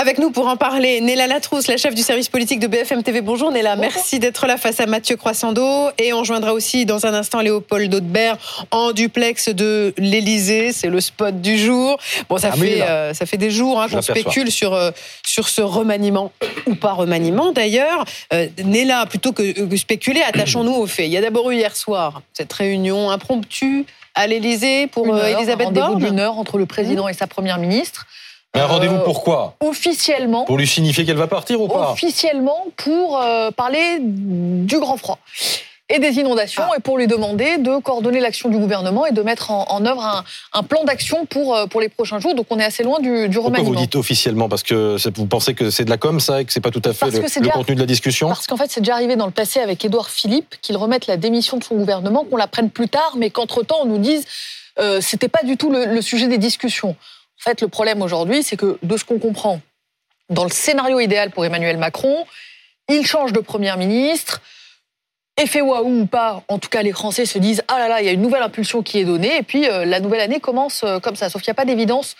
Avec nous pour en parler, Néla Latrousse, la chef du service politique de BFM TV. Bonjour Néla, merci d'être là face à Mathieu Croissando. Et on joindra aussi dans un instant Léopold Daudebert en duplex de l'Elysée. C'est le spot du jour. Bon, ça, ah fait, euh, ça fait des jours hein, qu'on spécule sur, euh, sur ce remaniement, ou pas remaniement d'ailleurs. Euh, Néla, plutôt que, spéculer, attachons-nous aux faits. Il y a d'abord eu hier soir cette réunion impromptue à l'Elysée pour Elisabeth Borne. Une heure entre le président et sa première ministre. Un rendez-vous euh, pourquoi Officiellement. Pour lui signifier qu'elle va partir ou pas? Officiellement pour euh, parler du grand froid et des inondations ah. et pour lui demander de coordonner l'action du gouvernement et de mettre en, œuvre un, plan d'action pour, euh, pour les prochains jours. Donc on est assez loin du, du remaniement. Pourquoi vous dites officiellement? Parce que vous pensez que c'est de la com, ça, et que c'est pas tout à fait le, contenu de la discussion? Parce qu'en fait, c'est déjà arrivé dans le passé avec Édouard Philippe qu'il remette la démission de son gouvernement, qu'on la prenne plus tard, mais qu'entre-temps, on nous dise euh, c'était pas du tout le, le sujet des discussions. En fait, le problème aujourd'hui, c'est que de ce qu'on comprend, dans le scénario idéal pour Emmanuel Macron, il change de Premier ministre. Effet waouh ou pas, en tout cas, les Français se disent ah là là, il y a une nouvelle impulsion qui est donnée, et puis euh, la nouvelle année commence euh, comme ça. Sauf qu'il n'y a pas d'évidence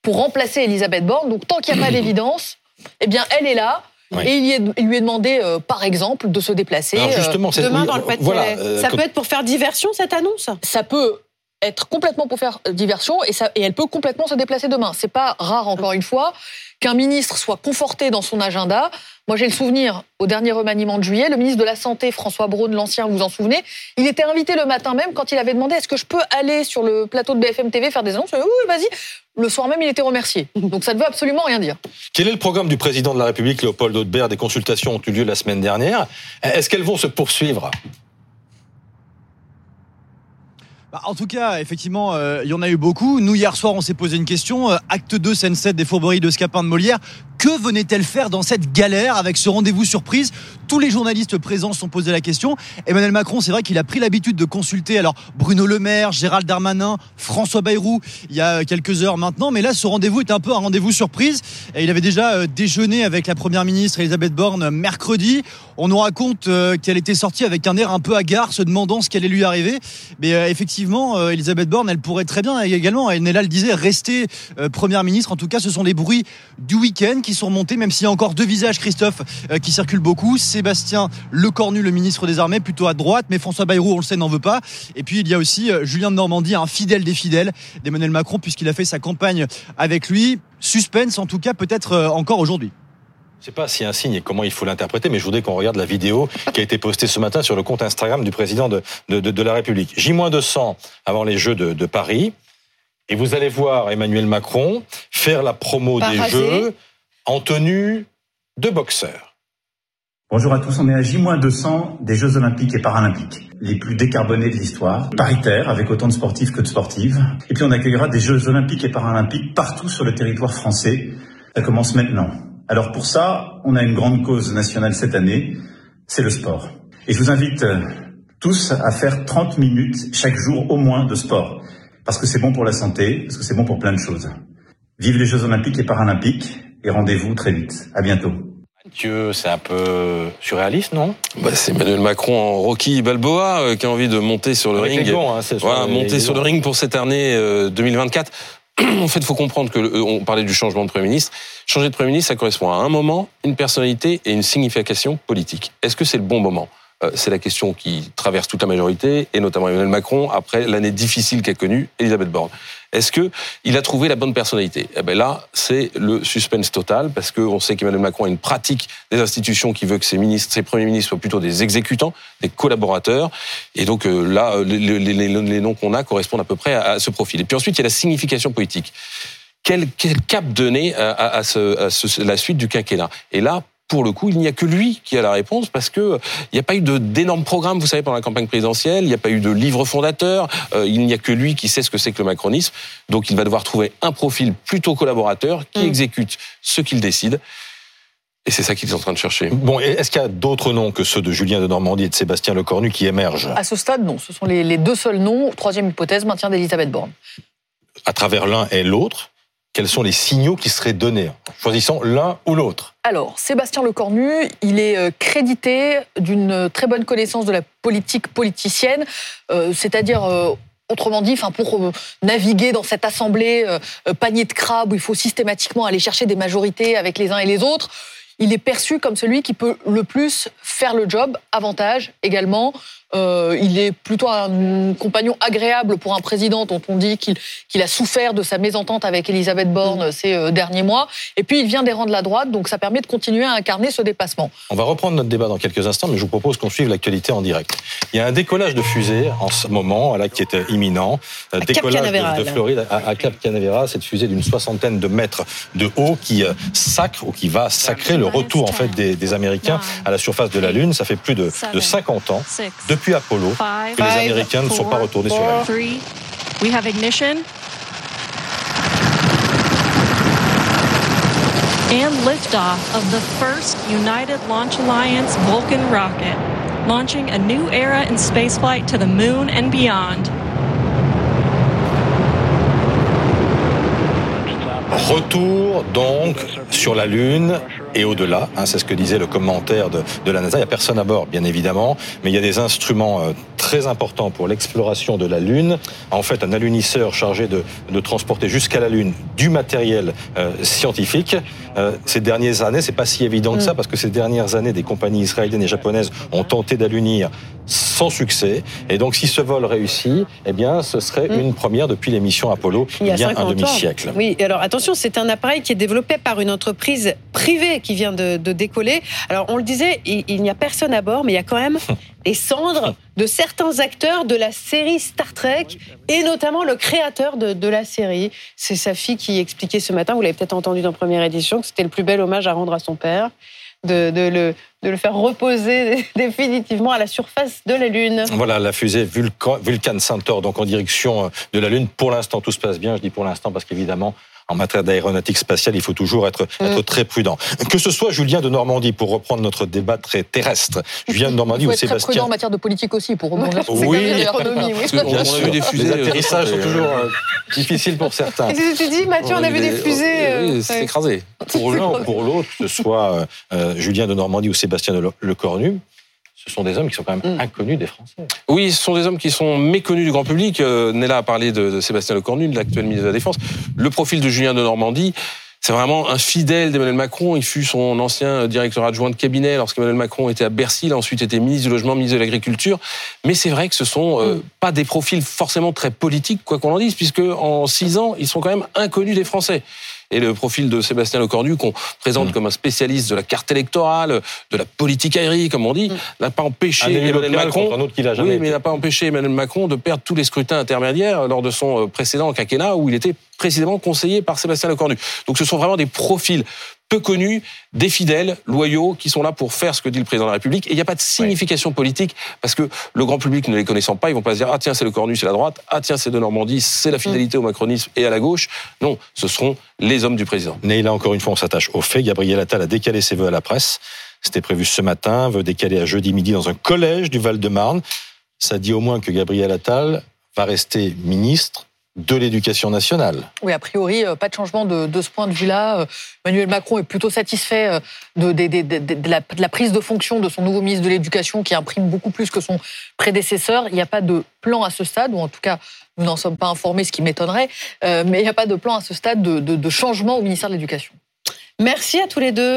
pour remplacer Elisabeth Borne. Donc tant qu'il n'y a pas d'évidence, eh bien, elle est là. Et il, lui est demandé, euh, par exemple, de se déplacer. justement, demain dans le Pas-de-Calais. ça peut être pour faire diversion cette annonce? Ça peut être complètement pour faire diversion et, ça, et elle peut complètement se déplacer demain. C'est pas rare, encore une fois, qu'un ministre soit conforté dans son agenda. Moi, j'ai le souvenir, au dernier remaniement de juillet, le ministre de la Santé, François Braun, l'ancien, vous vous en souvenez, il était invité le matin même quand il avait demandé est-ce que je peux aller sur le plateau de BFM TV faire des annonces? Oui, vas-y. Le soir même, il était remercié. Donc ça ne veut absolument rien dire. Quel est le programme du président de la République, Léopold Audebert Des consultations ont eu lieu la semaine dernière. Est-ce qu'elles vont se poursuivre? Bah, en tout cas, effectivement, euh, il y en a eu beaucoup. Nous, hier soir, on s'est posé une question. Euh, acte 2, scène 7 des fourberies de Scapin de Molière. Que venait-elle faire dans cette galère avec ce rendez-vous surprise? Tous les journalistes présents se sont posé la question. Emmanuel Macron, c'est vrai qu'il a pris l'habitude de consulter alors Bruno Le Maire, Gérald Darmanin, François Bayrou il y a quelques heures maintenant. Mais là, ce rendez-vous est un peu un rendez-vous surprise. Et il avait déjà euh, déjeuné avec la première ministre Elisabeth Borne mercredi. On nous raconte qu'elle était sortie avec un air un peu hagard, se demandant ce qui allait lui arriver. Mais effectivement, Elisabeth Borne, elle pourrait très bien également, elle le disait, rester première ministre. En tout cas, ce sont les bruits du week-end qui sont montés, même s'il y a encore deux visages, Christophe, euh, qui circulent beaucoup. Sébastien Lecornu, le ministre des Armées, plutôt à droite, mais François Bayrou, on le sait, n'en veut pas. Et puis il y a aussi euh, Julien de Normandie, un fidèle des fidèles d'Emmanuel Macron, puisqu'il a fait sa campagne avec lui. Suspense, en tout cas, peut-être euh, encore aujourd'hui. Je sais pas si un signe et comment il faut l'interpréter, mais je voudrais qu'on regarde la vidéo qui a été postée ce matin sur le compte Instagram du président de, de, la République. J-200 avant les Jeux de, Paris. Et vous allez voir Emmanuel Macron faire la promo des Jeux en tenue de boxeur. Bonjour à tous, on est à J-200 des Jeux Olympiques et Paralympiques, les plus décarbonés de l'histoire, paritaires, avec autant de sportifs que de sportives. Et puis on accueillera des Jeux Olympiques et Paralympiques partout sur le territoire français. Ça commence maintenant. Alors pour ça, on a une grande cause nationale cette année, c'est le sport. Et je vous invite euh, tous à faire 30 minutes chaque jour au moins de sport. Parce que c'est bon pour la santé, parce que c'est bon pour plein de choses. Vive les Jeux Olympiques et Paralympiques et rendez-vous très vite. À bientôt. Dieu, c'est un peu surréaliste, non? Bah, C'est Emmanuel Macron en Rocky Balboa euh, qui a envie de monter sur le ring. Bon, hein, voilà, monter sur le ring pour cette année 2024. En fait, il faut comprendre que euh, on parlait du changement de Premier ministre. Changer de Premier ministre, ça correspond à un moment, une personnalité et une signification politique. Est-ce que c'est le bon moment? C'est la question qui traverse toute la majorité, et notamment Emmanuel Macron, après l'année difficile qu'a connue Elisabeth Borne. Est-ce que il a trouvé la bonne personnalité? Eh ben là, c'est le suspense total parce qu'on sait qu'Emmanuel Macron a une pratique des institutions qui veut que ses ministres, ses premiers ministres soient plutôt des exécutants, des collaborateurs. Et donc euh, là, les, noms qu'on a correspondent à peu près à, ce profil. Et puis ensuite, il y a la signification politique. Quel, cap donner à, la suite du quinquennat? Et là, pour le coup, il n'y a que lui qui a la réponse parce que il n'y a pas eu d'énormes programmes, vous savez, pendant la campagne présidentielle, il n'y a pas eu de livre fondateur, euh, il n'y a que lui qui sait ce que c'est que le macronisme. Donc il va devoir trouver un profil plutôt collaborateur qui mm. exécute ce qu'il décide. Et c'est ça qu'il est en train de chercher. Bon, est-ce qu'il y a d'autres noms que ceux de Julien de Normandie et de Sébastien Lecornu qui émergent? À ce stade, non. Ce sont les, les deux seuls noms. Troisième hypothèse, maintien d'Elisabeth Borne. À travers l'un et l'autre, quels sont les signaux qui seraient donnés Choisissons l'un ou l'autre. Alors, Sébastien Lecornu, il est euh, crédité d'une très bonne connaissance de la politique politicienne, euh, c'est-à-dire euh, Autrement dit, pour naviguer dans cette assemblée panier de crabes où il faut systématiquement aller chercher des majorités avec les uns et les autres, il est perçu comme celui qui peut le plus faire le job. Avantage également, euh, il est plutôt un compagnon agréable pour un président dont on dit qu'il a souffert de sa mésentente avec Elisabeth Borne mm. ces euh, derniers mois. Et puis il vient des rangs de la droite, donc ça permet de continuer à incarner ce dépassement. On va reprendre notre débat dans quelques instants, mais je vous propose qu'on suive l'actualité en direct. Il y a un décollage de fusée en ce moment, là, qui est euh, imminent. À décollage de, de, Floride à, à, Cap Canaveral, cette fusée d'une soixantaine de mètres de haut qui sacre ou qui va sacrer le retour en fait des, des Américains à la surface de la Lune. Ça fait plus de, de 50 ans depuis Apollo que les Américains ne sont pas retournés sur la Lune. We have ignition. And liftoff of the first United Launch Alliance Vulcan rocket, launching a new era in spaceflight to the moon and beyond. Retour donc sur la Lune et au-delà. Hein, c'est ce que disait le commentaire de, de, la NASA. Il n'y a personne à bord, bien évidemment, mais il y a des instruments euh, très importants pour l'exploration de la Lune. En fait, un alunisseur chargé de, de transporter jusqu'à la Lune du matériel euh, scientifique. Euh, ces dernières années, c'est pas si évident que ça, mm. parce que ces dernières années, des compagnies israéliennes et japonaises ont tenté d'alunir sans succès. Et donc, si ce vol réussit, eh bien, ce serait mmh. une première depuis l'émission Apollo il y a, bien un demi-siècle. Oui, alors attention, c'est un appareil qui est développé par une entreprise privée qui vient de, de décoller. Alors, on le disait, il, il n'y a personne à bord, mais il y a quand même les cendres de certains acteurs de la série Star Trek et notamment le créateur de, de la série. C'est sa fille qui expliquait ce matin, vous l'avez peut-être entendu dans première édition, que c'était le plus bel hommage à rendre à son père de, de, le, de le faire reposer définitivement à la surface de la Lune. Voilà, la fusée Vulcan, Vulcan Centaur, donc en direction de la Lune. Pour l'instant, tout se passe bien. Je dis pour l'instant parce qu'évidemment, en matière d'aéronautique spatiale, il faut toujours être, mm. être très prudent. Que ce soit Julien de Normandie, pour reprendre notre débat très terrestre, Julien de Normandie ou Sébastien. Très prudent en matière de politique aussi, pour rebondir sur oui, l'économie. Oui. On a vu des fusées. Les atterrissages sont toujours euh, difficiles pour certains. Et tu dis, Mathieu, on, a vu des, fusées. Oui, euh, c'est écrasé. Pour l'un ou pour l'autre, que ce soit euh, Julien de Normandie ou Sébastien Lecornu, ce sont des hommes qui sont quand même mmh. inconnus des Français. Oui, ce sont des hommes qui sont méconnus du grand public. Euh, Nella a parlé de, Sébastien Lecornu, de l'actuel ministre de la Défense. Le profil de Julien de Normandie, c'est vraiment un fidèle d'Emmanuel Macron. Il fut son ancien directeur adjoint de cabinet lorsqu'Emmanuel Macron était à Bercy. Il a ensuite été ministre du Logement, ministre de l'Agriculture. Mais c'est vrai que ce sont euh, mmh. pas des profils forcément très politiques, quoi qu'on en dise, puisque en six ans, ils sont quand même inconnus des Français et le profil de Sébastien Lecornu qu'on présente mmh. comme un spécialiste de la carte électorale, de la politique aérienne, comme on dit, mmh. n'a pas empêché Emmanuel Macron. oui, mais n'a pas empêché Emmanuel Macron de perdre tous les scrutins intermédiaires lors de son euh, précédent quinquennat où il était précisément conseillé par Sébastien Lecornu. Donc ce sont vraiment des profils peu connus, des fidèles, loyaux, qui sont là pour faire ce que dit le président de la République. Et il n'y a pas de signification oui. politique, parce que le grand public ne les connaissant pas, ils vont pas se dire, ah tiens, c'est le Cornu, c'est la droite, ah tiens, c'est de Normandie, c'est la fidélité au macronisme et à la gauche. Non, ce seront les hommes du président. Mais là, encore une fois, on s'attache au fait. Gabriel Attal a décalé ses vœux à la presse. C'était prévu ce matin, veut décaler à jeudi midi dans un collège du Val-de-Marne. Ça dit au moins que Gabriel Attal va rester ministre de l'éducation nationale. Oui, a priori, euh, pas de changement de, ce point de vue-là. Euh, Emmanuel Macron est plutôt satisfait euh, de, la, prise de fonction de son nouveau ministre de l'Éducation qui imprime beaucoup plus que son prédécesseur. Il n'y a pas de plan à ce stade, ou en tout cas, nous n'en sommes pas informés, ce qui m'étonnerait, mais il n'y a pas de plan à ce stade de, de changement au ministère de l'Éducation. Merci à tous les deux.